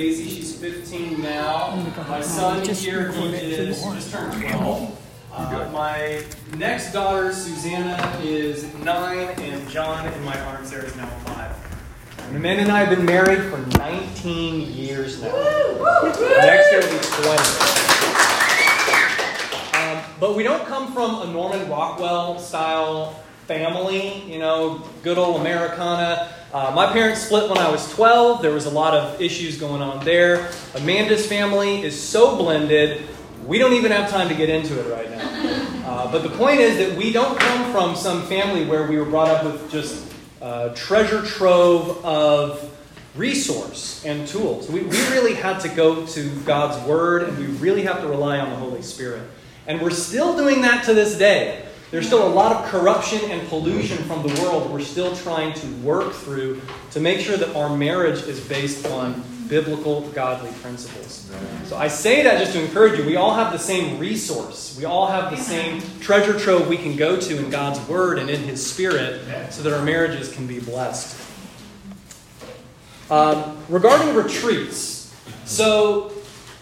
Daisy. She's 15 now. My son here, he is just turned 12. Uh, my next daughter, Susanna, is 9, and John in my arms there is now 5. And Amanda and I have been married for 19 years now. Next year will be 20. Um, but we don't come from a Norman Rockwell style family, you know, good old Americana. Uh, my parents split when I was 12. There was a lot of issues going on there. Amanda's family is so blended, we don't even have time to get into it right now. Uh, but the point is that we don't come from some family where we were brought up with just uh, treasure trove of resource and tools. We, we really had to go to God's Word and we really have to rely on the Holy Spirit. And we're still doing that to this day. There's still a lot of corruption and pollution from the world we're still trying to work through to make sure that our marriage is based on biblical, godly principles. So I say that just to encourage you. We all have the same resource, we all have the same treasure trove we can go to in God's Word and in His Spirit so that our marriages can be blessed. Um, regarding retreats, so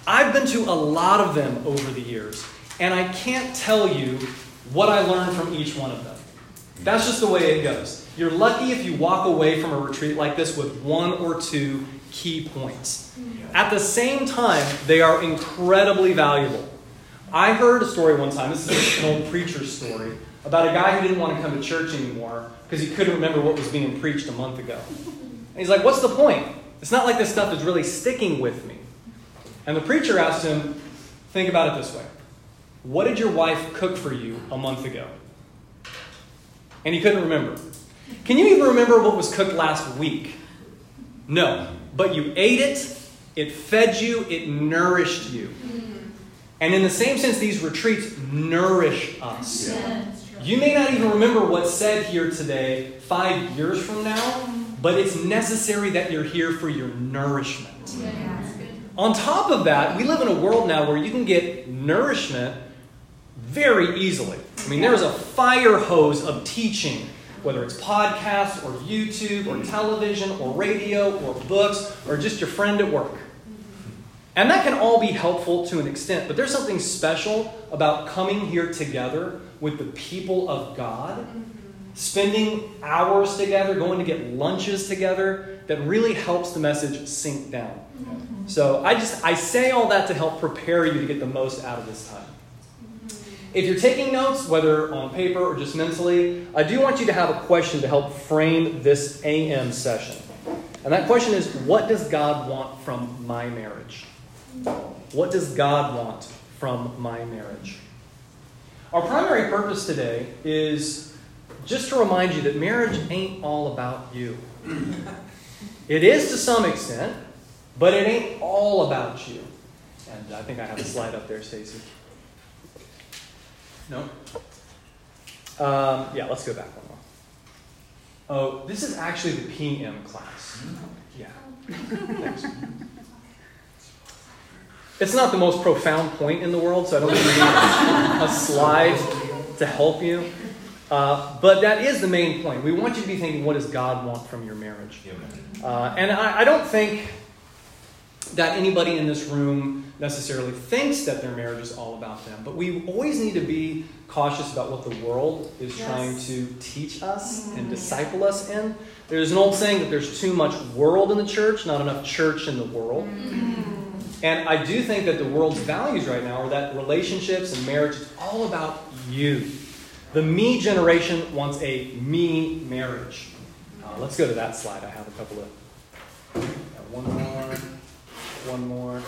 I've been to a lot of them over the years, and I can't tell you what I learned from each one of them. That's just the way it goes. You're lucky if you walk away from a retreat like this with one or two key points. At the same time, they are incredibly valuable. I heard a story one time, this is an old preacher's story, about a guy who didn't want to come to church anymore because he couldn't remember what was being preached a month ago. And he's like, What's the point? It's not like this stuff is really sticking with me. And the preacher asked him, Think about it this way what did your wife cook for you a month ago? And he couldn't remember. Can you even remember what was cooked last week? No. But you ate it, it fed you, it nourished you. And in the same sense, these retreats nourish us. You may not even remember what's said here today five years from now, but it's necessary that you're here for your nourishment. On top of that, we live in a world now where you can get nourishment very easily. I mean, there is a fire hose of teaching, whether it's podcasts or YouTube or television or radio or books or just your friend at work. And that can all be helpful to an extent, but there's something special about coming here together with the people of God, spending hours together, going to get lunches together, that really helps the message sink down. So I just I say all that to help prepare you to get the most out of this time. If you're taking notes, whether on paper or just mentally, I do want you to have a question to help frame this AM session. And that question is what does God want from my marriage? What does God want from my marriage? Our primary purpose today is just to remind you that marriage ain't all about you. It is to some extent, but it ain't all about you. And I think I have a slide up there, Stacy. No? Um, yeah, let's go back one more. Oh, this is actually the PM class. Yeah. Thanks. It's not the most profound point in the world, so I don't think need a slide to help you. Uh, but that is the main point. We want you to be thinking, what does God want from your marriage? Uh, and I, I don't think that anybody in this room necessarily thinks that their marriage is all about them. But we always need to be cautious about what the world is yes. trying to teach us mm-hmm. and disciple us in. There's an old saying that there's too much world in the church, not enough church in the world. Mm-hmm. And I do think that the world's values right now are that relationships and marriage is all about you. The me generation wants a me marriage. Uh, let's go to that slide. I have a couple of. One more. One more.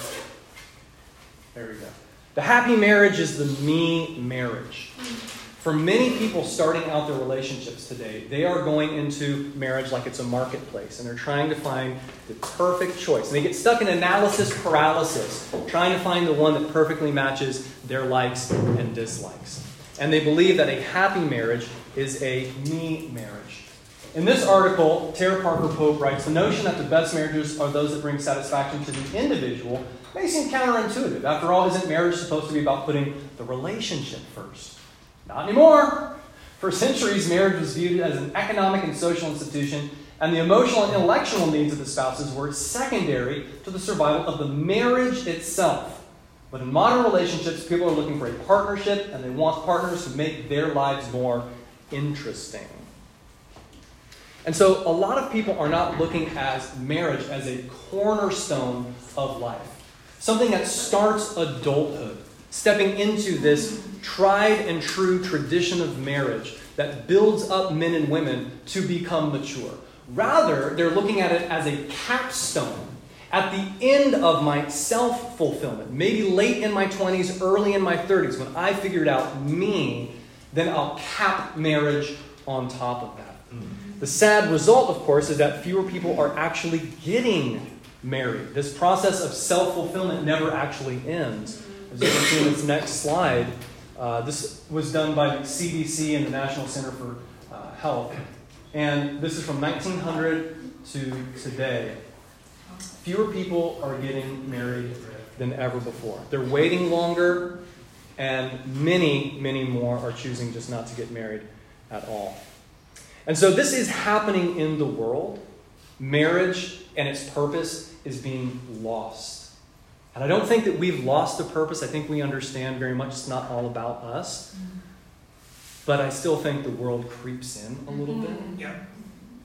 There we go. The happy marriage is the me marriage. For many people starting out their relationships today, they are going into marriage like it's a marketplace and they're trying to find the perfect choice. And they get stuck in analysis paralysis, trying to find the one that perfectly matches their likes and dislikes. And they believe that a happy marriage is a me marriage. In this article, Tara Parker Pope writes The notion that the best marriages are those that bring satisfaction to the individual may seem counterintuitive. After all, isn't marriage supposed to be about putting the relationship first? Not anymore. For centuries, marriage was viewed as an economic and social institution, and the emotional and intellectual needs of the spouses were secondary to the survival of the marriage itself. But in modern relationships, people are looking for a partnership and they want partners who make their lives more interesting. And so, a lot of people are not looking at marriage as a cornerstone of life, something that starts adulthood, stepping into this tried and true tradition of marriage that builds up men and women to become mature. Rather, they're looking at it as a capstone at the end of my self fulfillment, maybe late in my 20s, early in my 30s, when I figured out me, then I'll cap marriage on top of that. The sad result, of course, is that fewer people are actually getting married. This process of self fulfillment never actually ends. As you can see in this next slide, uh, this was done by the CDC and the National Center for uh, Health. And this is from 1900 to today. Fewer people are getting married than ever before. They're waiting longer, and many, many more are choosing just not to get married at all. And so this is happening in the world. Marriage and its purpose is being lost. And I don't think that we've lost the purpose. I think we understand very much it's not all about us. But I still think the world creeps in a little bit. Mm-hmm. Yeah.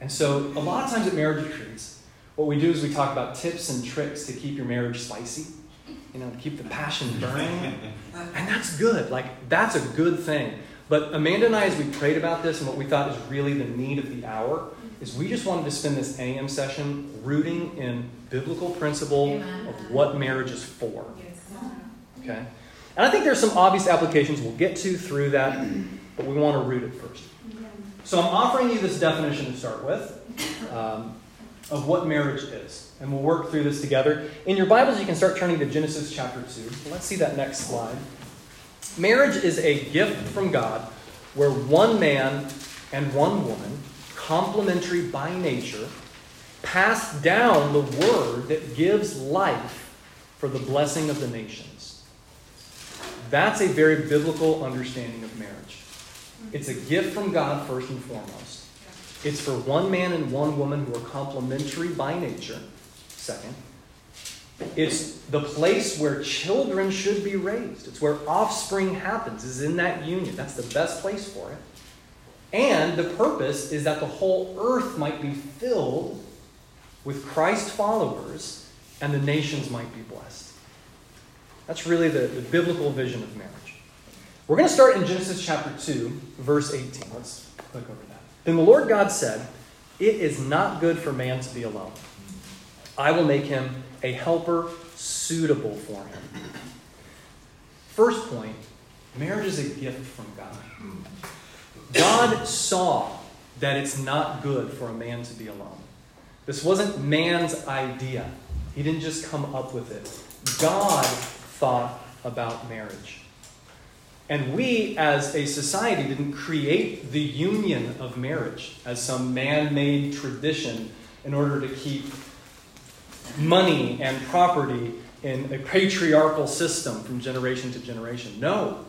And so a lot of times at marriage retreats, what we do is we talk about tips and tricks to keep your marriage spicy, you know, to keep the passion burning. and that's good. Like, that's a good thing. But Amanda and I, as we prayed about this and what we thought is really the need of the hour, is we just wanted to spend this AM session rooting in biblical principle Amen. of what marriage is for. Okay? And I think there's some obvious applications we'll get to through that, but we want to root it first. So I'm offering you this definition to start with um, of what marriage is. And we'll work through this together. In your Bibles, you can start turning to Genesis chapter 2. Let's see that next slide. Marriage is a gift from God where one man and one woman, complementary by nature, pass down the word that gives life for the blessing of the nations. That's a very biblical understanding of marriage. It's a gift from God, first and foremost. It's for one man and one woman who are complementary by nature, second. It's the place where children should be raised. It's where offspring happens, is in that union. That's the best place for it. And the purpose is that the whole earth might be filled with Christ followers and the nations might be blessed. That's really the, the biblical vision of marriage. We're going to start in Genesis chapter 2, verse 18. Let's click over that. Then the Lord God said, It is not good for man to be alone. I will make him a helper suitable for him. First point marriage is a gift from God. God saw that it's not good for a man to be alone. This wasn't man's idea, he didn't just come up with it. God thought about marriage. And we, as a society, didn't create the union of marriage as some man made tradition in order to keep money and property in a patriarchal system from generation to generation. No.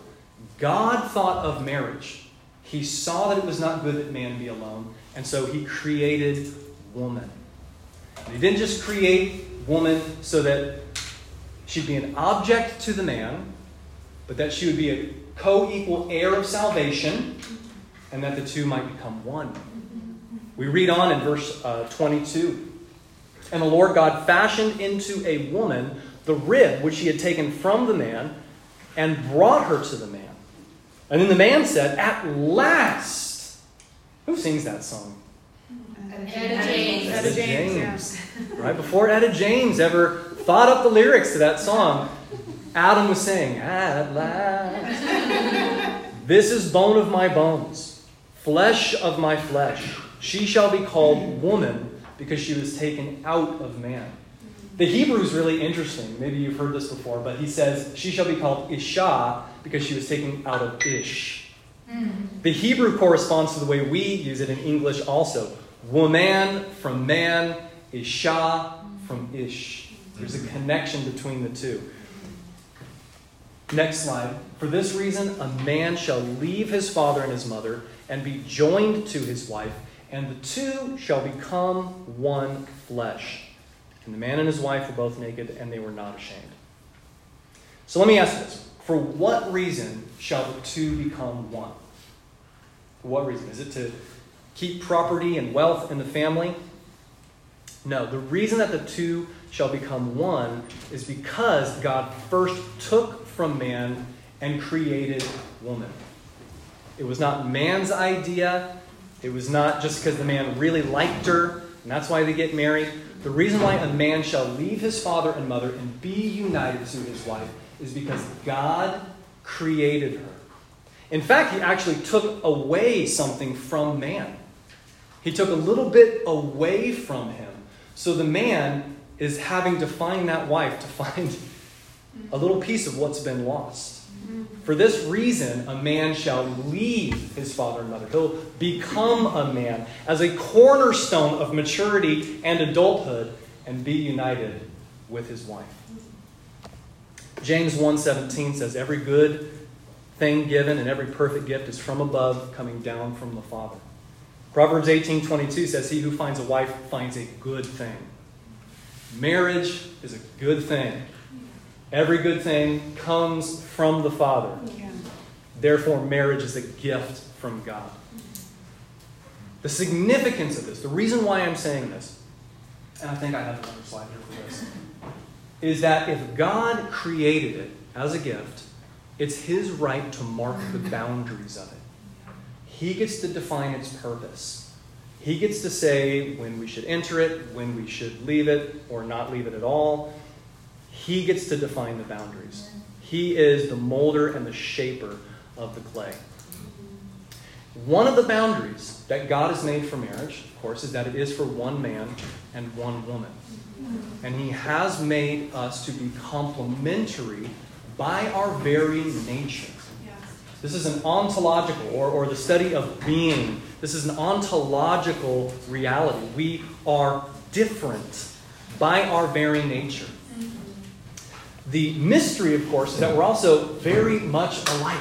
God thought of marriage. He saw that it was not good that man be alone, and so he created woman. And he didn't just create woman so that she'd be an object to the man, but that she would be a co equal heir of salvation, and that the two might become one. We read on in verse uh, 22. And the Lord God fashioned into a woman the rib which he had taken from the man and brought her to the man. And then the man said, At last. Who sings that song? Etta James. Etta James. Right before Etta James ever thought up the lyrics to that song, Adam was saying, At last. This is bone of my bones, flesh of my flesh. She shall be called woman because she was taken out of man. The Hebrew is really interesting. Maybe you've heard this before, but he says, She shall be called Isha because she was taken out of Ish. Mm-hmm. The Hebrew corresponds to the way we use it in English also. Woman from man, Isha from Ish. There's a connection between the two. Next slide. For this reason, a man shall leave his father and his mother and be joined to his wife, and the two shall become one flesh. And the man and his wife were both naked, and they were not ashamed. So let me ask this For what reason shall the two become one? For what reason? Is it to keep property and wealth in the family? No, the reason that the two shall become one is because God first took from man and created woman. It was not man's idea. It was not just because the man really liked her, and that's why they get married. The reason why a man shall leave his father and mother and be united to his wife is because God created her. In fact, he actually took away something from man. He took a little bit away from him. So the man is having to find that wife to find a little piece of what's been lost. For this reason, a man shall leave his father and mother. He'll become a man as a cornerstone of maturity and adulthood and be united with his wife. James 1:17 says every good thing given and every perfect gift is from above coming down from the Father. Proverbs 18:22 says he who finds a wife finds a good thing. Marriage is a good thing. Every good thing comes from the Father. Yeah. Therefore, marriage is a gift from God. The significance of this, the reason why I'm saying this, and I think I have another slide here for this, is that if God created it as a gift, it's His right to mark the mm-hmm. boundaries of it. He gets to define its purpose. He gets to say when we should enter it, when we should leave it, or not leave it at all. He gets to define the boundaries. He is the molder and the shaper of the clay. One of the boundaries that God has made for marriage, of course, is that it is for one man and one woman. And He has made us to be complementary by our very nature. This is an ontological, or, or the study of being. This is an ontological reality. We are different by our very nature. The mystery, of course, is that we're also very much alike.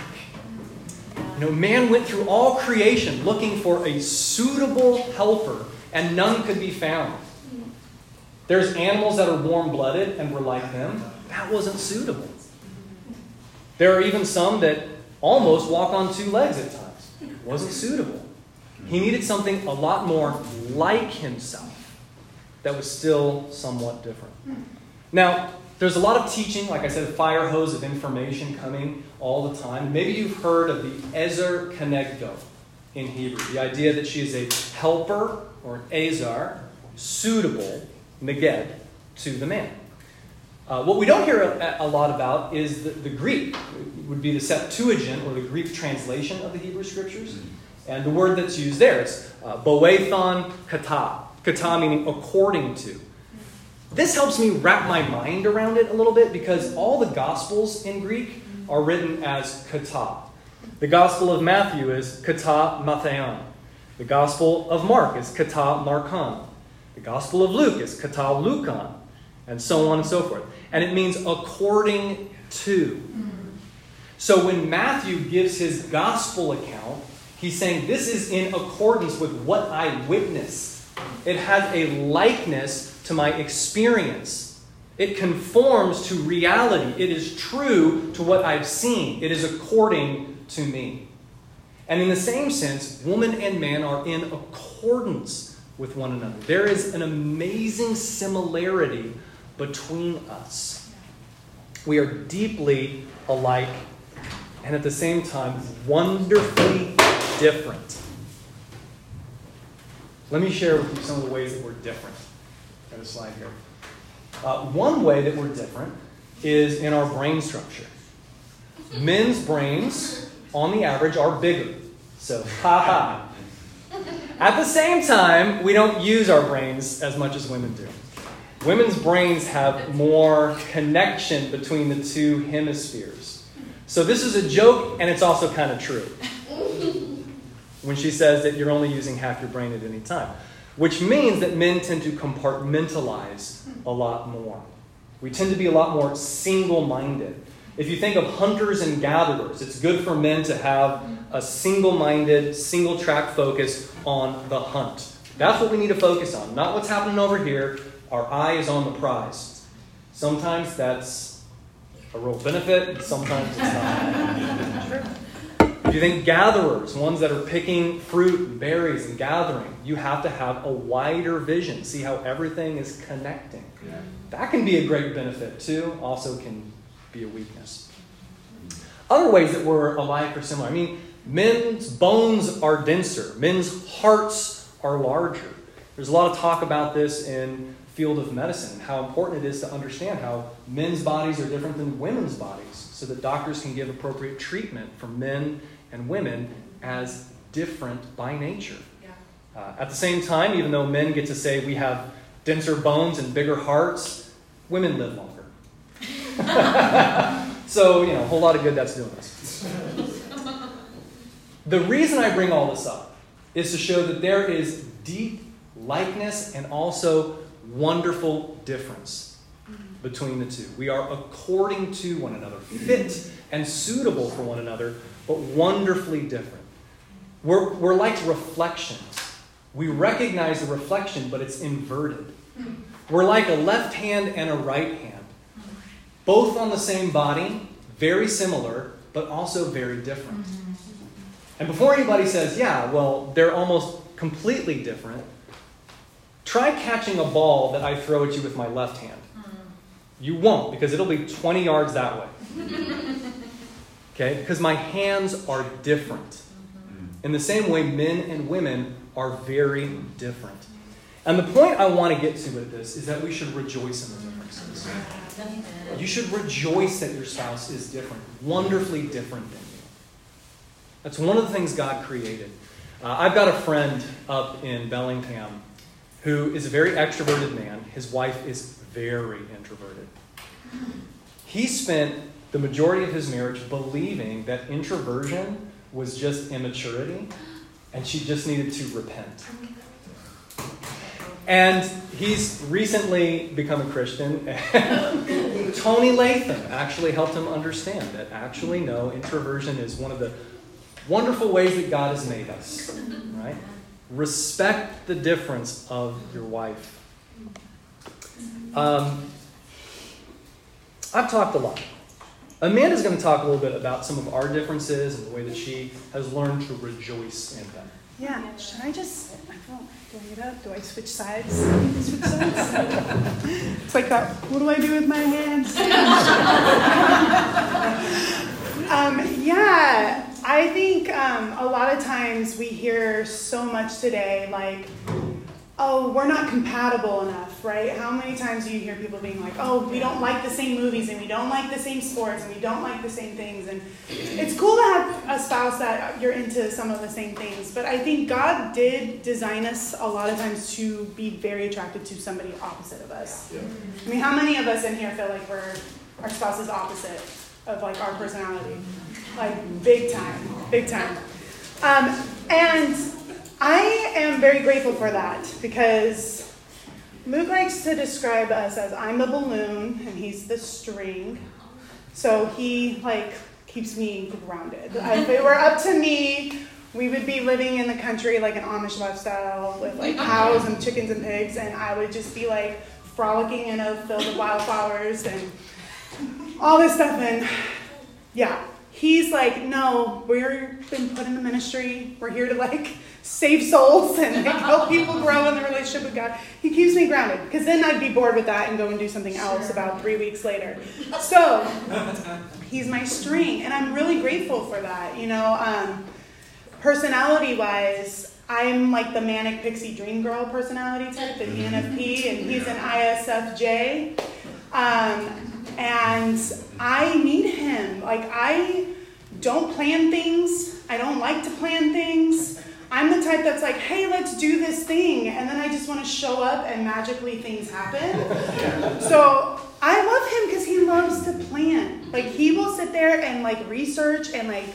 You know, man went through all creation looking for a suitable helper, and none could be found. There's animals that are warm blooded, and we're like them. That wasn't suitable. There are even some that almost walk on two legs at times. Wasn't suitable. He needed something a lot more like himself that was still somewhat different. Now, there's a lot of teaching, like I said, a fire hose of information coming all the time. Maybe you've heard of the Ezer Kenegdo in Hebrew, the idea that she is a helper or an Azar, suitable, neged, to the man. Uh, what we don't hear a, a lot about is the, the, Greek, it would be the Septuagint or the Greek translation of the Hebrew Scriptures. And the word that's used there is uh, boethon kata. Kata meaning according to. This helps me wrap my mind around it a little bit because all the Gospels in Greek are written as kata. The Gospel of Matthew is kata matheon. The Gospel of Mark is kata markon. The Gospel of Luke is kata lukon. And so on and so forth. And it means according to. So when Matthew gives his gospel account, he's saying this is in accordance with what I witnessed. It has a likeness to my experience. It conforms to reality. It is true to what I've seen. It is according to me. And in the same sense, woman and man are in accordance with one another. There is an amazing similarity between us. We are deeply alike and at the same time wonderfully different. Let me share with you some of the ways that we're different got a slide here. Uh, one way that we're different is in our brain structure. Men's brains, on the average, are bigger. So, ha ha. At the same time, we don't use our brains as much as women do. Women's brains have more connection between the two hemispheres. So, this is a joke, and it's also kind of true when she says that you're only using half your brain at any time which means that men tend to compartmentalize a lot more. We tend to be a lot more single minded. If you think of hunters and gatherers, it's good for men to have a single minded, single track focus on the hunt. That's what we need to focus on, not what's happening over here. Our eye is on the prize. Sometimes that's a real benefit, sometimes it's not. If you think gatherers, ones that are picking fruit and berries and gathering, you have to have a wider vision, see how everything is connecting. Yeah. That can be a great benefit too, also can be a weakness. Other ways that we're alike or similar. I mean, men's bones are denser, men's hearts are larger. There's a lot of talk about this in field of medicine and how important it is to understand how men's bodies are different than women's bodies so that doctors can give appropriate treatment for men and women as different by nature. Yeah. Uh, at the same time, even though men get to say we have denser bones and bigger hearts, women live longer. so, you know, a whole lot of good that's doing us. the reason I bring all this up is to show that there is deep likeness and also wonderful difference between the two. We are according to one another, fit and suitable for one another, but wonderfully different. We're, we're like reflections. We recognize the reflection, but it's inverted. We're like a left hand and a right hand, both on the same body, very similar, but also very different. And before anybody says, yeah, well, they're almost completely different, try catching a ball that I throw at you with my left hand. You won't, because it'll be 20 yards that way. Okay? Because my hands are different. In the same way, men and women are very different. And the point I want to get to with this is that we should rejoice in the differences. You should rejoice that your spouse is different, wonderfully different than you. That's one of the things God created. Uh, I've got a friend up in Bellingham who is a very extroverted man. His wife is very introverted. He spent the majority of his marriage believing that introversion was just immaturity and she just needed to repent. And he's recently become a Christian. Tony Latham actually helped him understand that actually, no, introversion is one of the wonderful ways that God has made us, right? Respect the difference of your wife. Um, I've talked a lot Amanda's going to talk a little bit about some of our differences and the way that she has learned to rejoice in them. Yeah. Should I just, I don't, do I get up? Do I switch sides? Switch sides? it's like that, what do I do with my hands? um, yeah, I think um, a lot of times we hear so much today like, oh, we're not compatible enough, right? How many times do you hear people being like, oh, we don't like the same movies and we don't like the same sports and we don't like the same things? And it's cool to have a spouse that you're into some of the same things, but I think God did design us a lot of times to be very attracted to somebody opposite of us. Yeah. I mean, how many of us in here feel like we're our spouse is opposite of like our personality? Like big time, big time. Um, and I am very grateful for that because Luke likes to describe us as I'm the balloon and he's the string. So he like keeps me grounded. if it were up to me, we would be living in the country like an Amish lifestyle with like cows and chickens and pigs, and I would just be like frolicking in a field of wildflowers and all this stuff. And yeah, he's like, no, we're been put in the ministry. We're here to like save souls and like, help people grow in the relationship with God. He keeps me grounded because then I'd be bored with that and go and do something else about three weeks later. So he's my string, and I'm really grateful for that. You know, um, personality wise, I'm like the manic pixie dream girl personality type, the ENFP, and he's an ISFJ. Um, and I need him. Like, I don't plan things, I don't like to plan things. I'm the type that's like, hey, let's do this thing. And then I just want to show up and magically things happen. so I love him because he loves to plan. Like, he will sit there and like research and like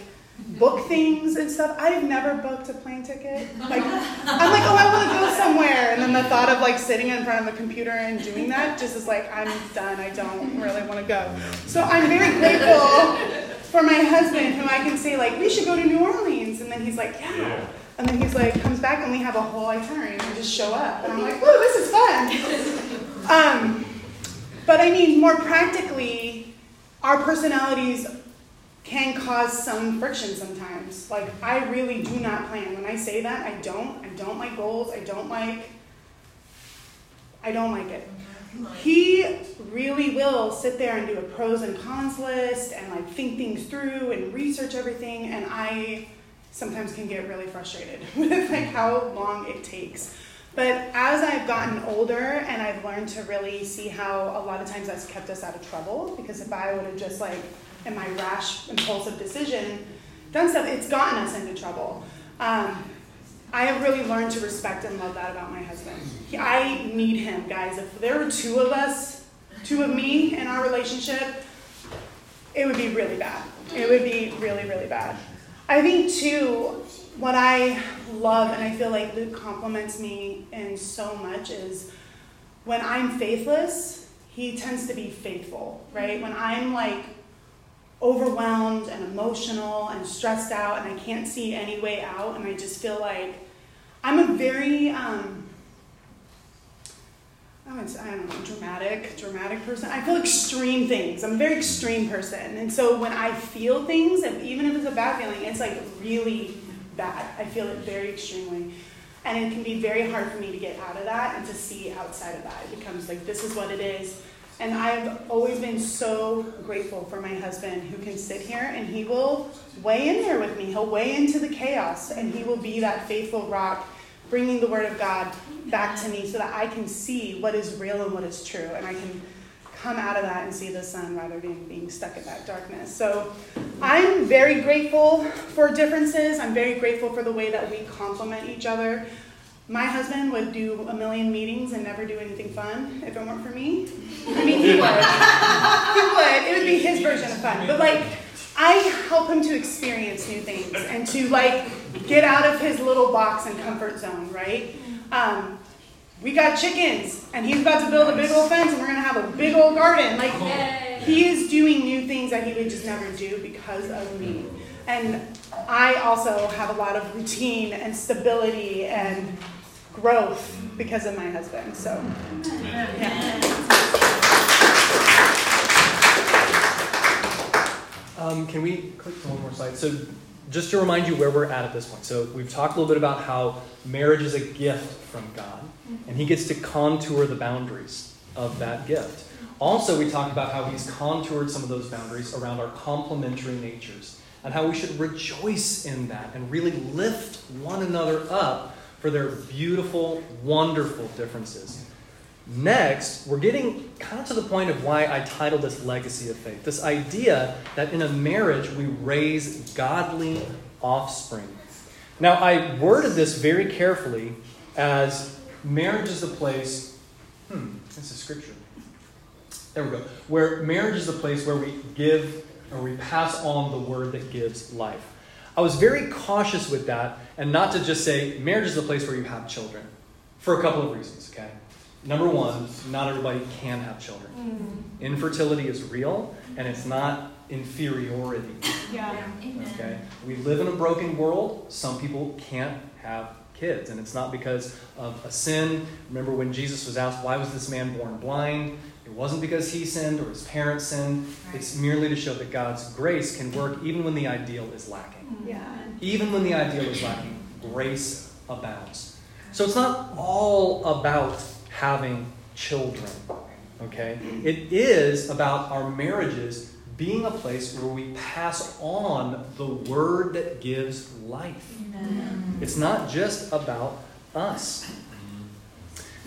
book things and stuff. I've never booked a plane ticket. Like I'm like, oh, I want to go somewhere, and then the thought of like sitting in front of a computer and doing that just is like, I'm done. I don't really want to go. So I'm very grateful for my husband, who I can say like, we should go to New Orleans, and then he's like, yeah. And then he's like, comes back and we have a whole itinerary and we just show up. And I'm like, whoa, this is fun. Um, but I mean, more practically, our personalities can cause some friction sometimes. Like, I really do not plan. When I say that, I don't. I don't like goals. I don't like. I don't like it. He really will sit there and do a pros and cons list and like think things through and research everything. And I sometimes can get really frustrated with like how long it takes. But as I've gotten older and I've learned to really see how a lot of times that's kept us out of trouble, because if I would have just like in my rash, impulsive decision done stuff, it's gotten us into trouble. Um, I have really learned to respect and love that about my husband. He, I need him, guys. If there were two of us, two of me in our relationship, it would be really bad. It would be really, really bad. I think, too, what I love and I feel like Luke complements me in so much is when I'm faithless, he tends to be faithful, right? When I'm like overwhelmed and emotional and stressed out and I can't see any way out and I just feel like I'm a very um, Oh, I don't know, dramatic, dramatic person. I feel extreme things. I'm a very extreme person. And so when I feel things, even if it's a bad feeling, it's like really bad. I feel it very extremely. And it can be very hard for me to get out of that and to see outside of that. It becomes like, this is what it is. And I've always been so grateful for my husband who can sit here and he will weigh in there with me. He'll weigh into the chaos and he will be that faithful rock, bringing the word of God back to me so that I can see what is real and what is true. And I can come out of that and see the sun rather than being stuck in that darkness. So I'm very grateful for differences. I'm very grateful for the way that we complement each other. My husband would do a million meetings and never do anything fun if it weren't for me. I mean, he would. he would. It would be his version of fun. But like, I help him to experience new things and to like get out of his little box and comfort zone, right? Um, we got chickens, and he's about to build a big old fence, and we're gonna have a big old garden. Like, he is doing new things that he would just never do because of me. And I also have a lot of routine and stability and growth because of my husband. So, yeah. Um, can we click to one more slide? So, just to remind you where we're at at this point. So, we've talked a little bit about how marriage is a gift from God, and He gets to contour the boundaries of that gift. Also, we talked about how He's contoured some of those boundaries around our complementary natures and how we should rejoice in that and really lift one another up for their beautiful, wonderful differences. Next, we're getting kind of to the point of why I titled this Legacy of Faith. This idea that in a marriage we raise godly offspring. Now, I worded this very carefully as marriage is the place, hmm, this is scripture. There we go. Where marriage is the place where we give or we pass on the word that gives life. I was very cautious with that and not to just say marriage is the place where you have children for a couple of reasons, okay? Number one, not everybody can have children. Mm-hmm. Infertility is real and it's not inferiority. Yeah. Okay? We live in a broken world. Some people can't have kids, and it's not because of a sin. Remember when Jesus was asked, Why was this man born blind? It wasn't because he sinned or his parents sinned. Right. It's merely to show that God's grace can work even when the ideal is lacking. Yeah. Even when the ideal is lacking, grace abounds. So it's not all about having children, okay? It is about our marriages being a place where we pass on the word that gives life. Amen. It's not just about us.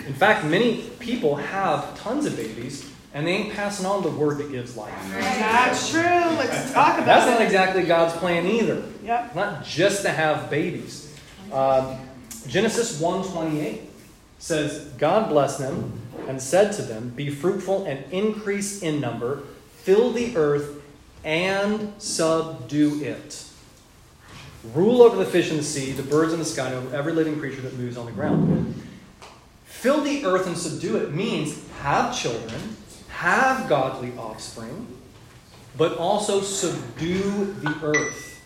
In fact, many people have tons of babies and they ain't passing on the word that gives life. That's true. Let's talk about That's not exactly God's plan either. Yep. Not just to have babies. Um, Genesis 1:28 says, God blessed them and said to them, Be fruitful and increase in number, fill the earth and subdue it. Rule over the fish in the sea, the birds in the sky, and over every living creature that moves on the ground. Fill the earth and subdue it means have children, have godly offspring, but also subdue the earth.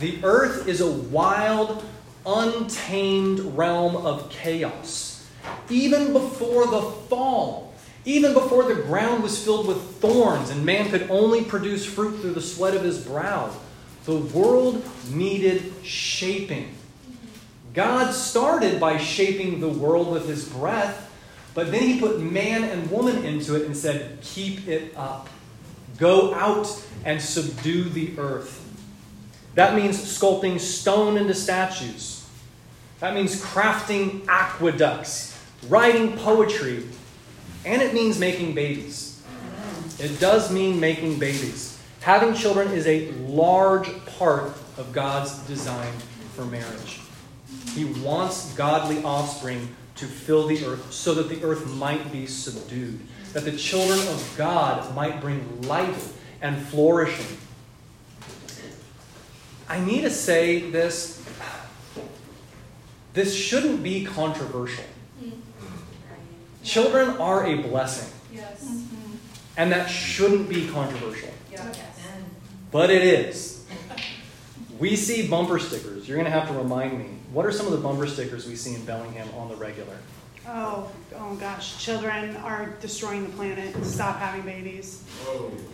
The earth is a wild, untamed realm of chaos. Even before the fall, even before the ground was filled with thorns and man could only produce fruit through the sweat of his brow, the world needed shaping. God started by shaping the world with his breath, but then he put man and woman into it and said, Keep it up. Go out and subdue the earth. That means sculpting stone into statues. That means crafting aqueducts, writing poetry, and it means making babies. It does mean making babies. Having children is a large part of God's design for marriage. He wants godly offspring to fill the earth so that the earth might be subdued, that the children of God might bring life and flourishing. I need to say this. This shouldn't be controversial. Children are a blessing, Yes. and that shouldn't be controversial. Yes. But it is. We see bumper stickers. You're going to have to remind me. What are some of the bumper stickers we see in Bellingham on the regular? Oh, oh gosh, children are destroying the planet. Stop having babies.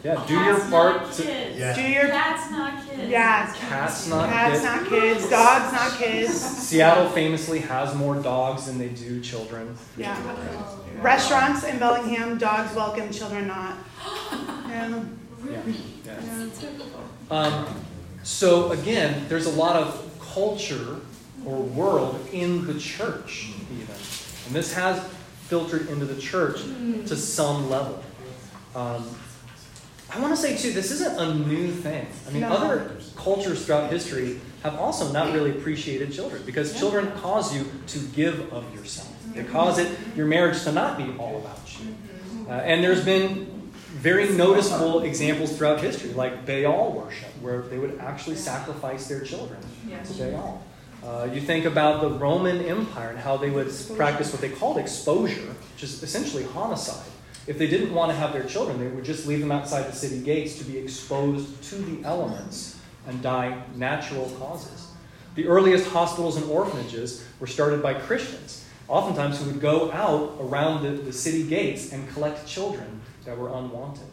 Yeah, do your part not to. kids. Do your Cats, not kids. yeah. Cats, not Cats, kids. not kids. Dogs, not kids. Seattle famously has more dogs than they do children. Yeah. Restaurants in Bellingham, dogs welcome, children not. Yeah. Yeah. yeah. yeah. Um, so again, there's a lot of culture or world in the church, even, and this has filtered into the church to some level. Um, I want to say too, this isn't a new thing. I mean, No. other cultures throughout history have also not really appreciated children because children cause you to give of yourself. They cause it your marriage to not be all about you. Uh, and there's been very noticeable examples throughout history, like Baal worship, where they would actually sacrifice their children to Baal. Uh, you think about the Roman Empire and how they would practice what they called exposure, which is essentially homicide. If they didn't want to have their children, they would just leave them outside the city gates to be exposed to the elements and die natural causes. The earliest hospitals and orphanages were started by Christians, oftentimes who would go out around the, the city gates and collect children that were unwanted.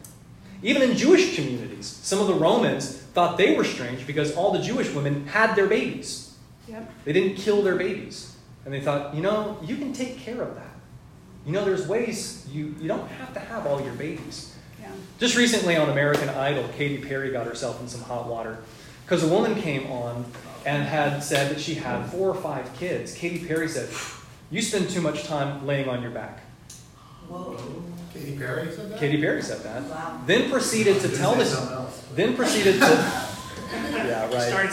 Even in Jewish communities, some of the Romans thought they were strange because all the Jewish women had their babies. Yep. They didn't kill their babies. And they thought, you know, you can take care of that. You know, there's ways you, you don't have to have all your babies. Yeah. Just recently on American Idol, Katy Perry got herself in some hot water because a woman came on and had said that she had four or five kids. Katy Perry said, You spend too much time laying on your back. Whoa. Katy Perry said that? Katy Perry said that. Then proceeded to tell Say this. something else. Then proceeded to. Yeah, right.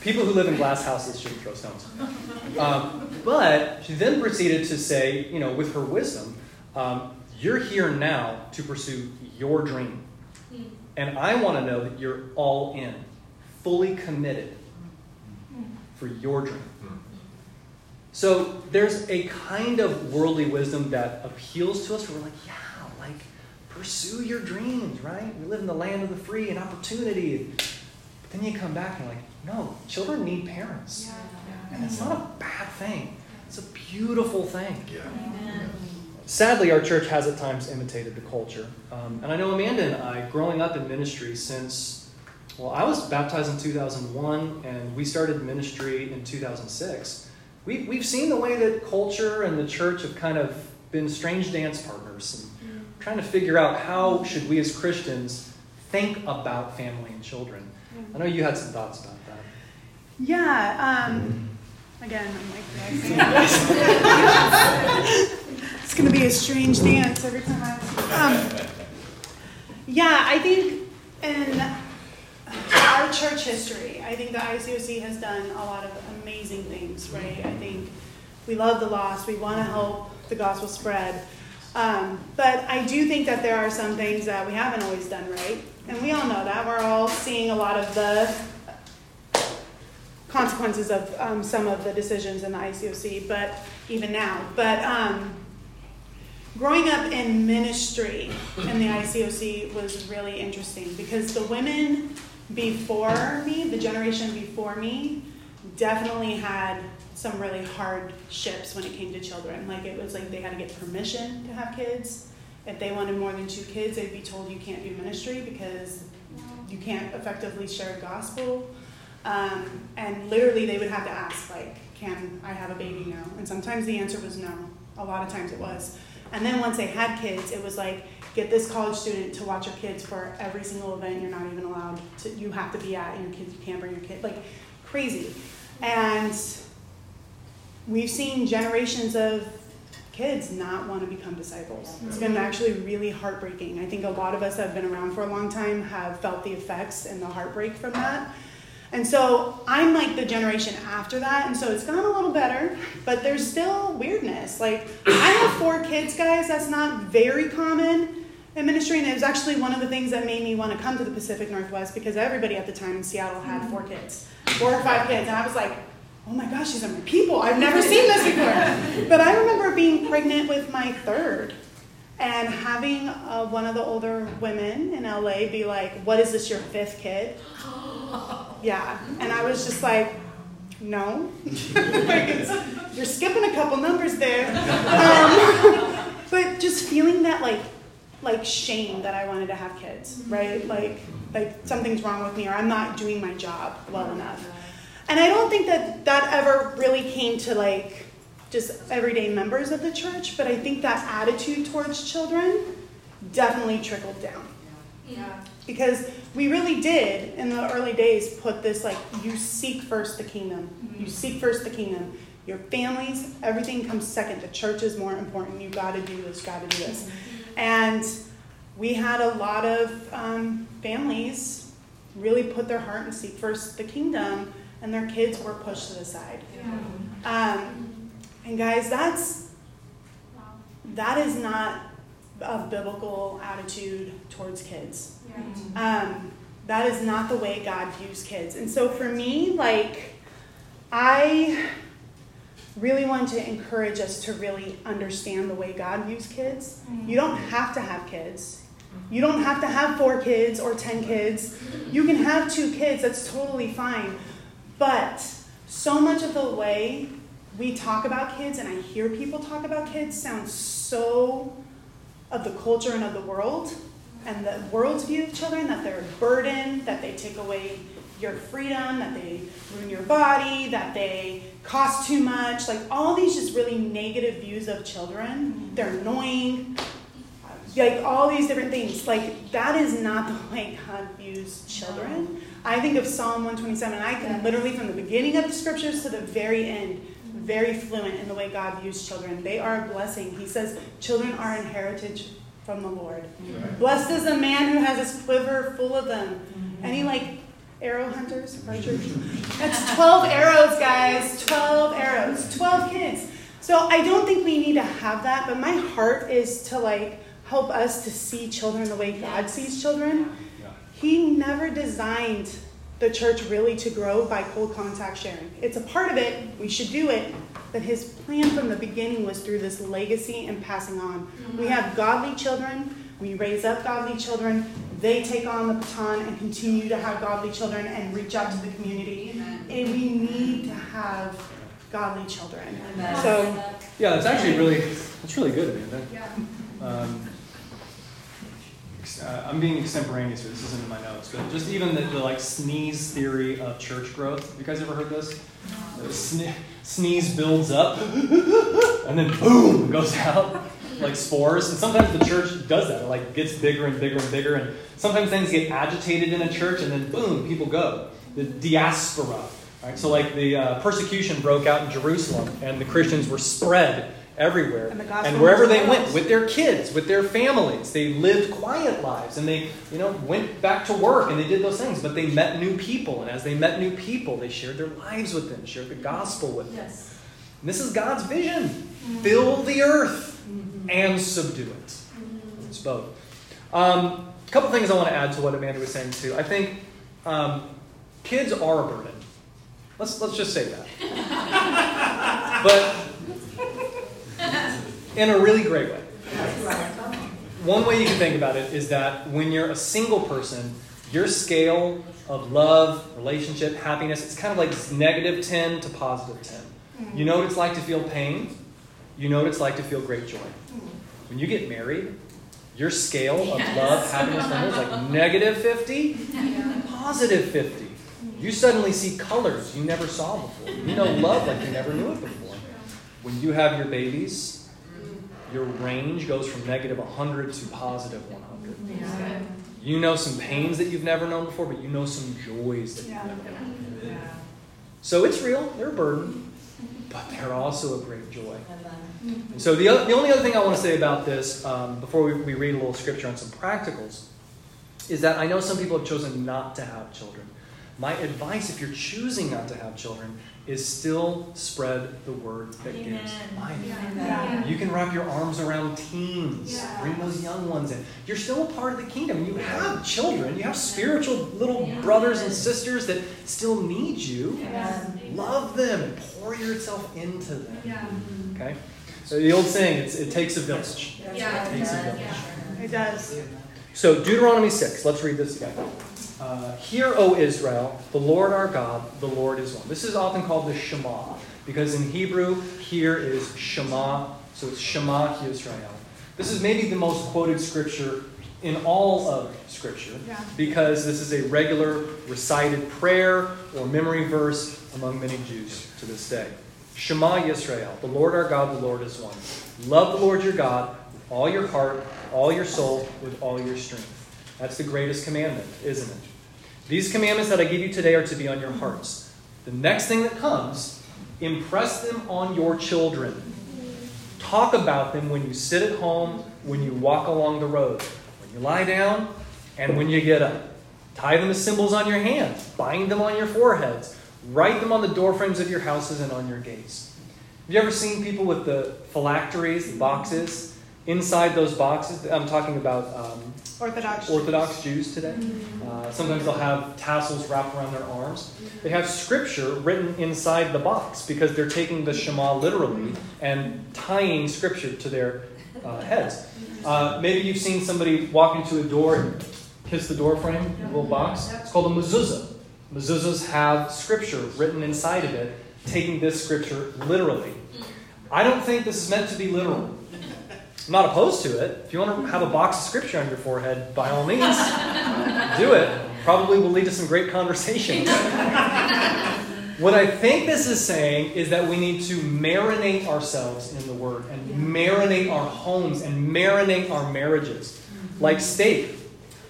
People who live in glass houses shouldn't throw stones. Um, but she then proceeded to say, you know, with her wisdom, um, you're here now to pursue your dream. And I want to know that you're all in, fully committed for your dream. So there's a kind of worldly wisdom that appeals to us where we're like, yeah, like pursue your dreams, right? We live in the land of the free and opportunity. But then you come back and you're like, no, children need parents. And it's not a bad thing. It's a beautiful thing. Yeah. Sadly, our church has at times imitated the culture. Um, and I know Amanda and I, growing up in ministry since, well, I was baptized in 2001 and we started ministry in 2006. We, we've seen the way that culture and the church have kind of been strange dance partners and trying to figure out how should we as Christians think about family and children. I know you had some thoughts about that. Yeah. Um, again, I'm like, it's going to be a strange dance every time I. Um, yeah, I think in our church history, I think the ICOC has done a lot of amazing things, right? I think we love the lost, we want to help the gospel spread. Um, but I do think that there are some things that we haven't always done right. And we all know that. We're all seeing a lot of the consequences of um, some of the decisions in the ICOC, but even now. But um, growing up in ministry in the ICOC was really interesting because the women before me, the generation before me, definitely had some really hard ships when it came to children. Like it was like they had to get permission to have kids. If they wanted more than two kids, they'd be told you can't do ministry because you can't effectively share gospel. Um, and literally, they would have to ask, like, can I have a baby now? And sometimes the answer was no. A lot of times it was. And then once they had kids, it was like, get this college student to watch your kids for every single event you're not even allowed to, you have to be at, and your kids, you can't bring your kid. Like, crazy. And we've seen generations of kids not want to become disciples. It's been actually really heartbreaking. I think a lot of us that have been around for a long time have felt the effects and the heartbreak from that. And so I'm like the generation after that, and so it's gone a little better, but there's still weirdness. Like, I have four kids, guys, that's not very common in ministry, and it was actually one of the things that made me want to come to the Pacific Northwest because everybody at the time in Seattle had four kids, four or five kids, and I was like, oh my gosh, these are my people. I've never seen this before. But I remember being pregnant with my third and having uh, one of the older women in LA be like, what is this, your fifth kid? Yeah. And I was just like, no. like you're skipping a couple numbers there. Um, but just feeling that like, like shame that I wanted to have kids, right? Like, like something's wrong with me or I'm not doing my job well enough. And I don't think that that ever really came to like just everyday members of the church, but I think that attitude towards children definitely trickled down. Yeah. Because we really did in the early days put this like you seek first the kingdom. You seek first the kingdom. Your families, everything comes second. The church is more important. You got to do this. Got to do this. And we had a lot of um, families really put their heart and seek first the kingdom and their kids were pushed to the side. Um, and guys, that's that is not a biblical attitude towards kids. Um, that is not the way God views kids. And so for me, like, I really want to encourage us to really understand the way God views kids. You don't have to have kids. You don't have to have four kids or ten kids. You can have two kids, that's totally fine. But so much of the way we talk about kids and I hear people talk about kids sounds so of the culture and of the world and the world's view of children that they're a burden, that they take away your freedom, that they ruin your body, that they cost too much, like all these just really negative views of children. Mm-hmm. They're annoying, like all these different things. Like that is not the way God views children. I think of Psalm 127, and I can literally, from the beginning of the scriptures to the very end, very fluent in the way God views children. They are a blessing. He says, Children are an heritage from the Lord. Right. Blessed is the man who has his quiver full of them. Mm-hmm. Any like arrow hunters, archers? That's 12 arrows, guys. 12 arrows. 12 kids. So I don't think we need to have that, but my heart is to like help us to see children the way God sees children. He never designed the church really to grow by cold contact sharing. It's a part of it, we should do it, but his plan from the beginning was through this legacy and passing on. Mm-hmm. We have godly children, we raise up godly children, they take on the baton and continue to have godly children and reach out to the community. Amen. And we need to have godly children. Amen. So yeah, that's actually really that's really good, Amanda. Yeah. Um, uh, I'm being extemporaneous here. This isn't in my notes, but just even the, the like sneeze theory of church growth. You guys ever heard this? Sne- sneeze builds up, and then boom goes out like spores. And sometimes the church does that. It like gets bigger and bigger and bigger. And sometimes things get agitated in a church, and then boom, people go. The diaspora. Right? So like the uh, persecution broke out in Jerusalem, and the Christians were spread everywhere. And, and wherever they went, with their kids, with their families, they lived quiet lives and they, you know, went back to work and they did those things. But they met new people. And as they met new people, they shared their lives with them, shared the gospel with them. Yes. And this is God's vision. Mm-hmm. Fill the earth mm-hmm. and subdue it. Mm-hmm. It's both. Um, a couple things I want to add to what Amanda was saying too. I think um, kids are a burden. Let's, let's just say that. but in a really great way. One way you can think about it is that when you're a single person, your scale of love, relationship, happiness, it's kind of like negative 10 to positive 10. You know what it's like to feel pain, you know what it's like to feel great joy. When you get married, your scale of yes. love, happiness, is like negative 50, positive 50. You suddenly see colors you never saw before. You know love like you never knew it before. When you have your babies, your range goes from negative 100 to positive 100. Yeah. You know some pains that you've never known before, but you know some joys that you've never known. Yeah. So it's real, they're a burden, but they're also a great joy. And so the, other, the only other thing I want to say about this, um, before we, we read a little scripture on some practicals, is that I know some people have chosen not to have children. My advice, if you're choosing not to have children, is still spread the word that Amen. gives life. Yeah. You can wrap your arms around teens, yeah. bring those young ones in. You're still a part of the kingdom. You have children, you have spiritual little yeah. brothers and sisters that still need you. Love them and pour yourself into them. Okay? So the old saying, it takes a village. Yeah, it takes a village. It does. So Deuteronomy 6, let's read this together. Uh, Hear, O Israel, the Lord our God, the Lord is one. This is often called the Shema, because in Hebrew, here is Shema, so it's Shema Yisrael. This is maybe the most quoted scripture in all of Scripture, yeah. because this is a regular recited prayer or memory verse among many Jews to this day. Shema Yisrael, the Lord our God, the Lord is one. Love the Lord your God with all your heart, all your soul, with all your strength. That's the greatest commandment, isn't it? These commandments that I give you today are to be on your hearts. The next thing that comes, impress them on your children. Talk about them when you sit at home, when you walk along the road, when you lie down, and when you get up. Tie them as symbols on your hands, bind them on your foreheads, write them on the doorframes of your houses and on your gates. Have you ever seen people with the phylacteries, the boxes? Inside those boxes, I'm talking about um, Orthodox Orthodox Jews today. Mm-hmm. Uh, sometimes they'll have tassels wrapped around their arms. They have scripture written inside the box because they're taking the Shema literally and tying scripture to their uh, heads. Uh, maybe you've seen somebody walk into a door and kiss the door frame, a little box. It's called a mezuzah. Mezuzahs have scripture written inside of it, taking this scripture literally. I don't think this is meant to be literal. I'm not opposed to it. If you want to have a box of scripture on your forehead, by all means, do it. Probably will lead to some great conversations. what I think this is saying is that we need to marinate ourselves in the Word and marinate our homes and marinate our marriages. Mm-hmm. Like steak,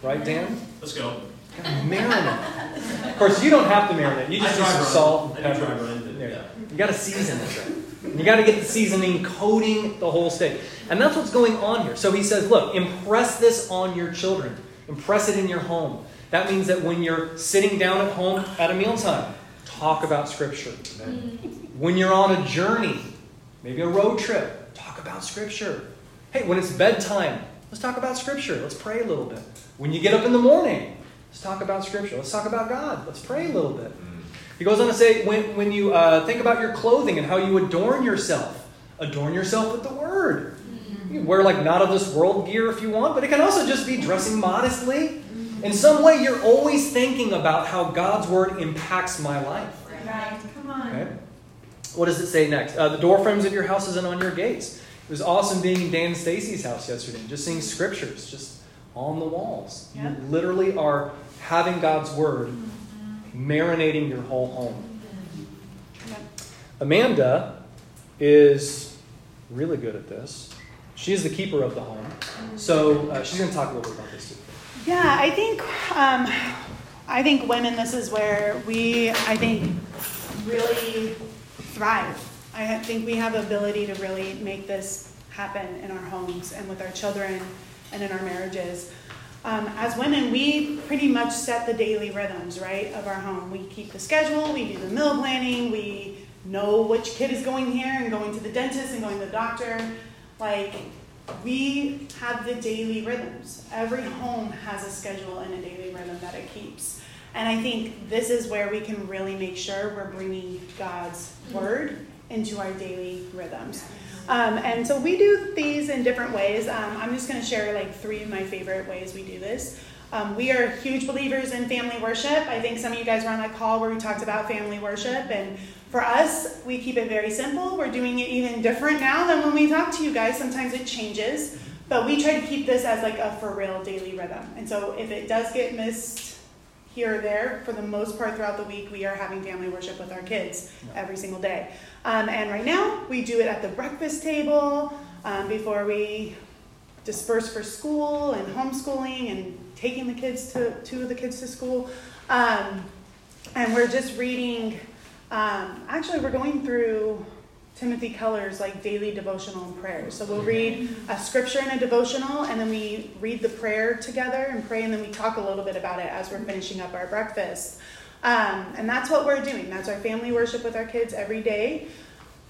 right, Dan? Let's go. Marinate. Of course, you don't have to marinate. You just use some salt and pepper. Yeah. You got to season it. You got to get the seasoning coating the whole steak. And that's what's going on here. So he says, look, impress this on your children, impress it in your home. That means that when you're sitting down at home at a mealtime, talk about Scripture. When you're on a journey, maybe a road trip, talk about Scripture. Hey, when it's bedtime, let's talk about Scripture. Let's pray a little bit. When you get up in the morning, let's talk about Scripture. Let's talk about God. Let's pray a little bit. He goes on to say, when, when you uh, think about your clothing and how you adorn yourself, adorn yourself with the Word. You wear like not of this world gear if you want, but it can also just be dressing modestly. In some way, you're always thinking about how God's Word impacts my life. Right. Come on. Okay? What does it say next? Uh, the door frames of your houses and on your gates. It was awesome being in Dan Stacy's house yesterday, just seeing scriptures just on the walls. Yep. You literally are having God's Word marinating your whole home. Amanda is really good at this. She is the keeper of the home. So uh, she's going to talk a little bit about this too. Yeah, I think um, I think women. This is where we, I think, really thrive. I think we have the ability to really make this happen in our homes and with our children and in our marriages. Um, as women, we pretty much set the daily rhythms, right, of our home. We keep the schedule, we do the meal planning, we know which kid is going here and going to the dentist and going to the doctor. Like, we have the daily rhythms. Every home has a schedule and a daily rhythm that it keeps. And I think this is where we can really make sure we're bringing God's word into our daily rhythms. Um, and so we do these in different ways. Um, I'm just going to share like three of my favorite ways we do this. Um, we are huge believers in family worship. I think some of you guys were on that call where we talked about family worship. And for us, we keep it very simple. We're doing it even different now than when we talk to you guys. Sometimes it changes. But we try to keep this as like a for real daily rhythm. And so if it does get missed here or there, for the most part throughout the week, we are having family worship with our kids every single day. Um, and right now, we do it at the breakfast table um, before we disperse for school and homeschooling and taking the kids to two of the kids to school. Um, and we're just reading. Um, actually, we're going through Timothy Keller's like daily devotional and prayers. So we'll read a scripture and a devotional, and then we read the prayer together and pray, and then we talk a little bit about it as we're finishing up our breakfast. Um, and that's what we're doing. That's our family worship with our kids every day.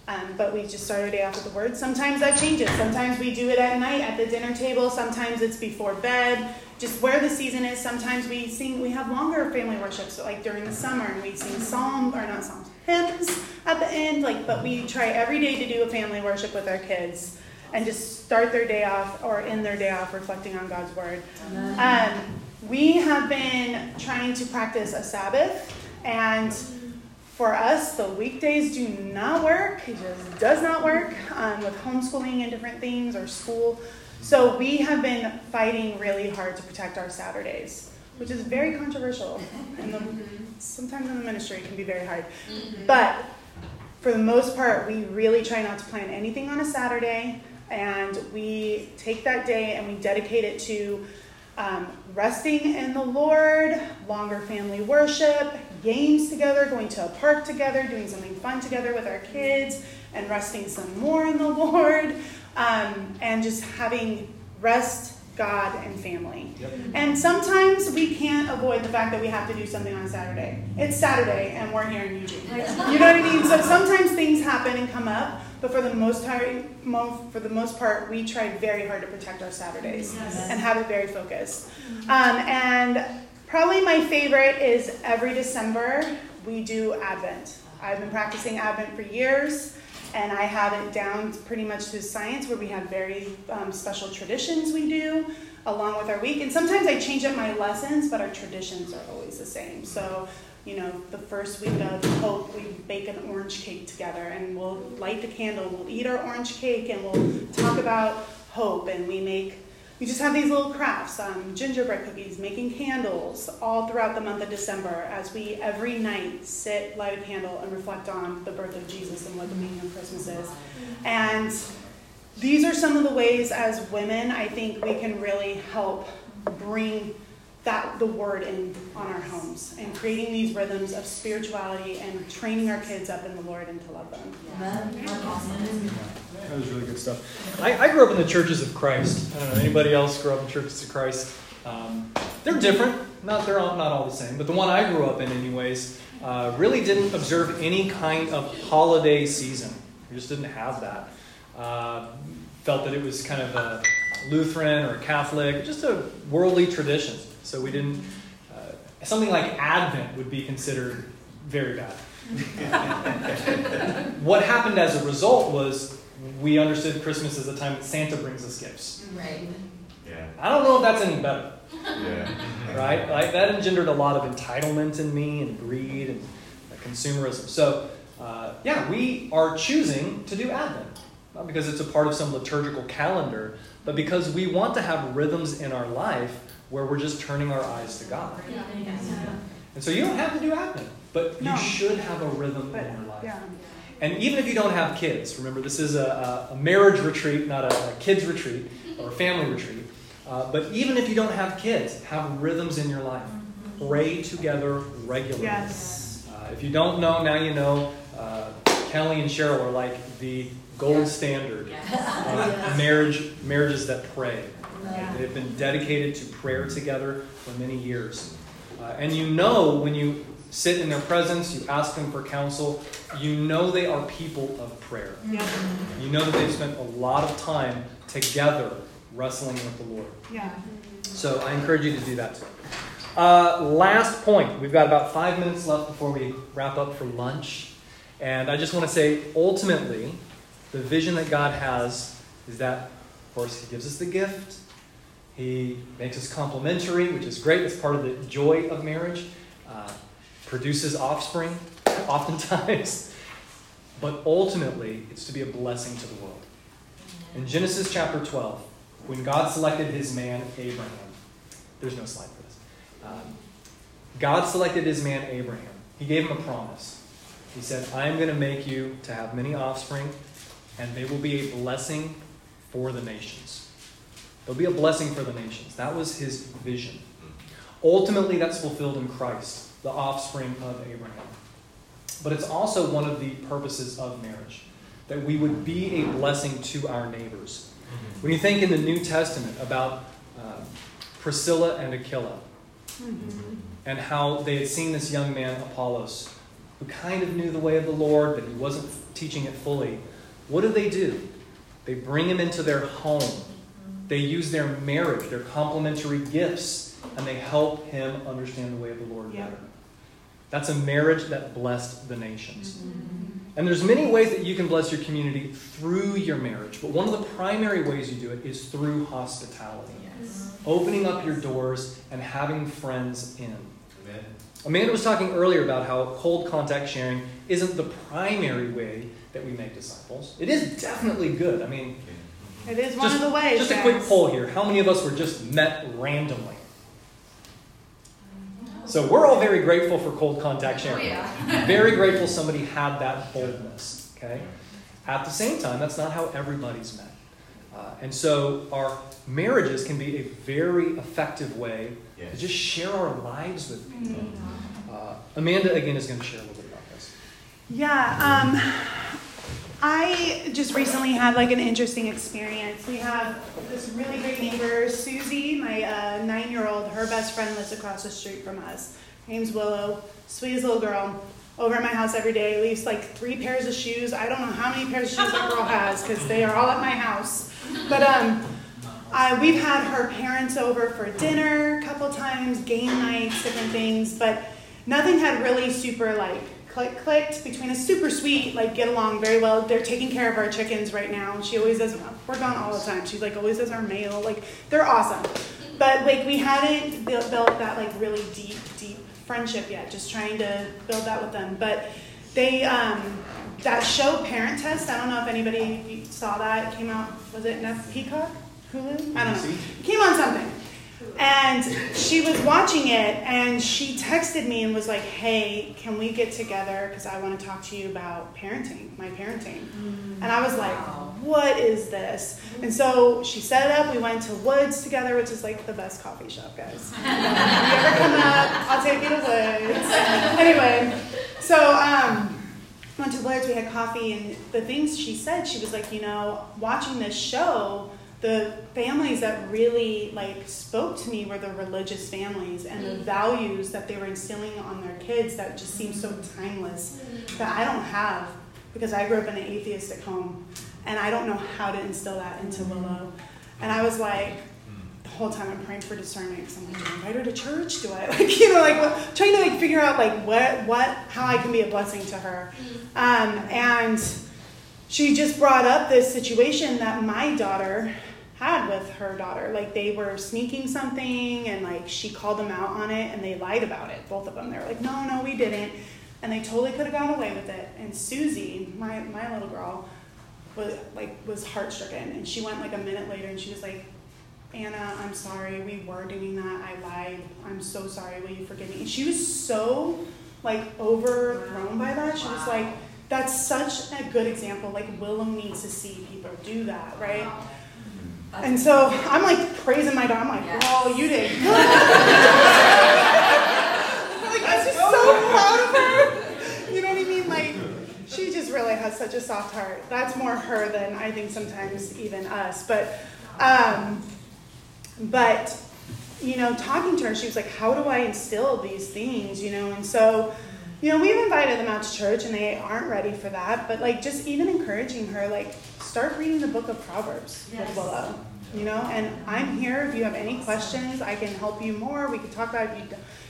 Um, but we just start our day off with the word. Sometimes that changes. Sometimes we do it at night at the dinner table. Sometimes it's before bed. Just where the season is. Sometimes we sing. We have longer family worship. So like during the summer, and we sing psalms or not psalms, hymns at the end. Like, but we try every day to do a family worship with our kids and just start their day off or end their day off reflecting on God's word. Um, we have been trying to practice a Sabbath and for us, the weekdays do not work. It just does not work um, with homeschooling and different things or school. So we have been fighting really hard to protect our Saturdays, which is very controversial. And sometimes in the ministry it can be very hard. Mm-hmm. But for the most part, we really try not to plan anything on a Saturday. And we take that day and we dedicate it to um, resting in the Lord, longer family worship, games together, going to a park together, doing something fun together with our kids, and resting some more in the Lord, um, and just having rest, God, and family. Yep. And sometimes we can't avoid the fact that we have to do something on Saturday. It's Saturday, and we're here in Eugene. You know what I mean? So sometimes things happen and come up, but for the most part, for the most part, we try very hard to protect our Saturdays yes. and have it very focused. Um, and Probably my favorite is every December we do Advent. I've been practicing Advent for years, and I have it down pretty much to science where we have very um, special traditions we do along with our week. And sometimes I change up my lessons, but our traditions are always the same. So, you know, the first week of hope, we bake an orange cake together and we'll light the candle, we'll eat our orange cake, and we'll talk about hope, and we make we just have these little crafts, um, gingerbread cookies, making candles all throughout the month of December as we every night sit, light a candle, and reflect on the birth of Jesus and what the meaning of Christmas is. And these are some of the ways as women I think we can really help bring that the word in on our homes and creating these rhythms of spirituality and training our kids up in the Lord and to love them. That was really good stuff. I, I, grew up in the churches of Christ. I don't know anybody else grew up in churches of Christ. Um, they're different. Not they're all, not all the same, but the one I grew up in, anyways, uh, really didn't observe any kind of holiday season. We just didn't have that. Uh, felt that it was kind of a Lutheran or Catholic, just a worldly tradition. So we didn't, uh, something like Advent would be considered very bad. what happened as a result was we understood Christmas as a time that Santa brings us gifts. Right. Yeah. I don't know if that's any better. Yeah. right? Like that engendered a lot of entitlement in me and greed and consumerism. So, uh, yeah, we are choosing to do Advent. Not because it's a part of some liturgical calendar, but because we want to have rhythms in our life where we're just turning our eyes to God. Yeah. And so you don't have to do Advent, but no. you should have a rhythm but, in your life. Yeah. And even if you don't have kids, remember this is a, a marriage retreat, not a, a, kids retreat or a family retreat. Uh, but even if you don't have kids, have rhythms in your life. Pray together regularly. Yes. Uh, if you don't know, now you know. Uh, Kelly and Cheryl are like the gold standard of marriage marriages that pray. They've been dedicated to prayer together for many years. Uh, and you know when you sit in their presence, you ask them for counsel, you know they are people of prayer. Yeah. You know that they've spent a lot of time together wrestling with the Lord. Yeah. So I encourage you to do that too. Uh, last point. We've got about five minutes left before we wrap up for lunch. And I just want to say ultimately, the vision that God has is that, of course, He gives us the gift, He makes us complementary, which is great. It's part of the joy of marriage, uh, produces offspring, oftentimes. But ultimately, it's to be a blessing to the world. In Genesis chapter 12, when God selected his man Abraham, there's no slide for this. Um, God selected his man Abraham. He gave him a promise. He said, I am going to make you to have many offspring, and they will be a blessing for the nations. They'll be a blessing for the nations. That was his vision. Ultimately, that's fulfilled in Christ, the offspring of Abraham. But it's also one of the purposes of marriage that we would be a blessing to our neighbors. Mm-hmm. When you think in the New Testament about uh, Priscilla and Aquila mm-hmm. and how they had seen this young man, Apollos, who kind of knew the way of the Lord, but he wasn't teaching it fully, what do they do? They bring him into their home. They use their marriage, their complementary gifts, and they help him understand the way of the Lord better. That's a marriage that blessed the nations. Mm-hmm. And there's many ways that you can bless your community through your marriage, but one of the primary ways you do it is through hospitality. Yes. Opening up your doors and having friends in. Amen. Amanda was talking earlier about how cold contact sharing isn't the primary way that we make disciples. It is definitely good. I mean, it is one just, of the ways. Just a quick poll here. How many of us were just met randomly? So we're all very grateful for cold contact sharing. Oh, yeah. very grateful somebody had that boldness. Okay. At the same time, that's not how everybody's met. Uh, and so our marriages can be a very effective way yes. to just share our lives with people. Mm-hmm. Uh, Amanda, again, is going to share a little bit about this. Yeah. Um, I just recently had like an interesting experience. We have this really great neighbor, Susie, my uh, nine-year-old. Her best friend lives across the street from us. Her name's Willow, sweetest little girl. Over at my house every day, leaves like three pairs of shoes. I don't know how many pairs of shoes that girl has because they are all at my house. But um, I, we've had her parents over for dinner a couple times, game nights, different things, but nothing had really super like click clicked between us. Super sweet, like get along very well. They're taking care of our chickens right now. She always does. We're gone all the time. She like always does our mail. Like they're awesome. But like we hadn't built, built that like really deep deep friendship yet. Just trying to build that with them. But they um, that show Parent Test. I don't know if anybody saw that. It came out. Was it Netflix, Peacock? Hulu? I don't know. It came on something. And she was watching it and she texted me and was like, hey, can we get together? Because I want to talk to you about parenting, my parenting. Mm, and I was like, what is this? And so she set it up. We went to Woods together, which is like the best coffee shop, guys. if you ever come up, I'll take you to Woods. anyway, so um, went to Woods, we had coffee, and the things she said, she was like, you know, watching this show, the families that really like spoke to me were the religious families and the mm. values that they were instilling on their kids that just seemed so timeless that I don't have because I grew up in an atheistic home and I don't know how to instill that into mm. Willow. And I was like, the whole time I'm praying for discernment because I'm like, do I invite her to church? Do I like you know like what, trying to like figure out like what what how I can be a blessing to her, mm. um, and she just brought up this situation that my daughter had with her daughter. Like they were sneaking something and like she called them out on it and they lied about it, both of them. They were like, no, no, we didn't. And they totally could have gone away with it. And Susie, my, my little girl, was like was heart stricken and she went like a minute later and she was like, Anna, I'm sorry, we were doing that. I lied. I'm so sorry. Will you forgive me? And she was so like overthrown by that. She was like, that's such a good example. Like Willow needs to see people do that, right? And so I'm like praising my dog. I'm like, yes. "Oh, you did good." like I'm just so proud of her. You know what I mean? Like she just really has such a soft heart. That's more her than I think sometimes even us. But, um, but you know, talking to her, she was like, "How do I instill these things?" You know, and so you know, we've invited them out to church and they aren't ready for that, but like just even encouraging her, like start reading the book of Proverbs yes. with Willow. You know, and I'm here if you have any questions, I can help you more. We could talk about you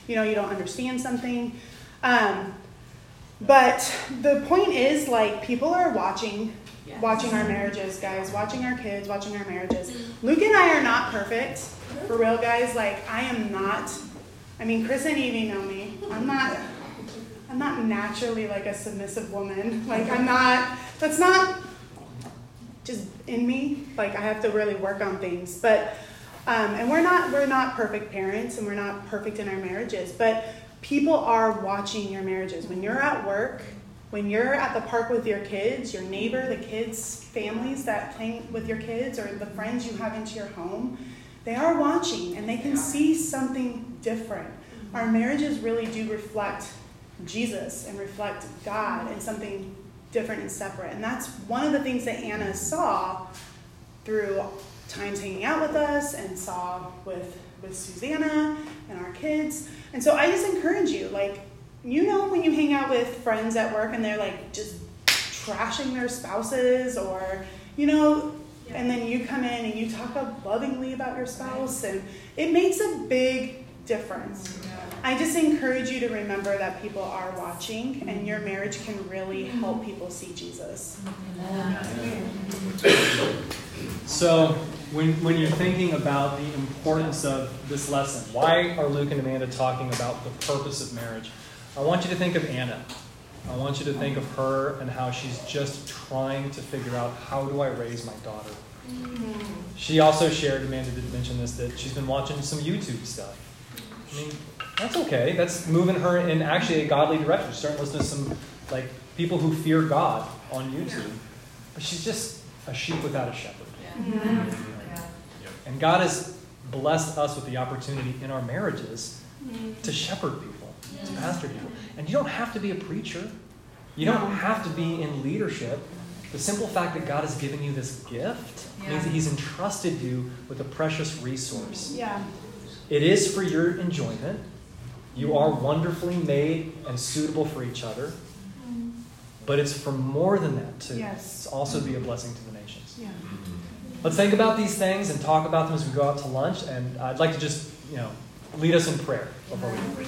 you know, you don't understand something. Um, but the point is like people are watching yes. watching our marriages, guys, watching our kids, watching our marriages. Luke and I are not perfect. For real guys, like I am not I mean Chris and Evie know me. I'm not I'm not naturally like a submissive woman. Like I'm not. That's not just in me. Like I have to really work on things. But um, and we're not we're not perfect parents and we're not perfect in our marriages. But people are watching your marriages when you're at work. When you're at the park with your kids, your neighbor, the kids' families that play with your kids, or the friends you have into your home, they are watching and they can see something different. Our marriages really do reflect Jesus and reflect God and something different and separate. And that's one of the things that Anna saw through times hanging out with us and saw with with Susanna and our kids. And so I just encourage you, like, you know when you hang out with friends at work and they're like just trashing their spouses or, you know, and then you come in and you talk lovingly about your spouse and it makes a big difference. I just encourage you to remember that people are watching, and your marriage can really help people see Jesus. So, when, when you're thinking about the importance of this lesson, why are Luke and Amanda talking about the purpose of marriage? I want you to think of Anna. I want you to think of her and how she's just trying to figure out how do I raise my daughter. Mm-hmm. She also shared, Amanda did mention this, that she's been watching some YouTube stuff. I mean, that's okay. That's moving her in actually a godly direction. She's starting to listen to some like people who fear God on YouTube. But she's just a sheep without a shepherd. Yeah. And God has blessed us with the opportunity in our marriages to shepherd people, to pastor people. And you don't have to be a preacher. You don't have to be in leadership. The simple fact that God has given you this gift yeah. means that He's entrusted you with a precious resource. Yeah. It is for your enjoyment. You are wonderfully made and suitable for each other. But it's for more than that, to yes. also be a blessing to the nations. Yeah. Let's think about these things and talk about them as we go out to lunch. And I'd like to just, you know, lead us in prayer before we pray.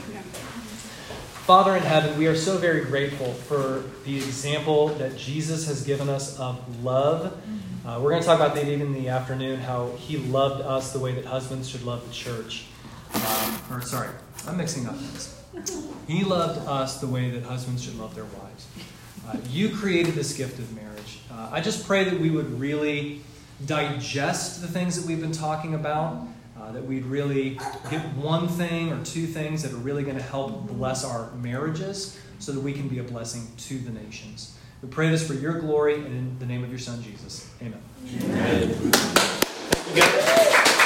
Father in heaven, we are so very grateful for the example that Jesus has given us of love. Uh, we're going to talk about that even in the afternoon, how he loved us the way that husbands should love the church. Um, or, sorry, I'm mixing up things. He loved us the way that husbands should love their wives. Uh, you created this gift of marriage. Uh, I just pray that we would really digest the things that we've been talking about, uh, that we'd really get one thing or two things that are really going to help bless our marriages so that we can be a blessing to the nations. We pray this for your glory and in the name of your Son, Jesus. Amen. Amen. Amen.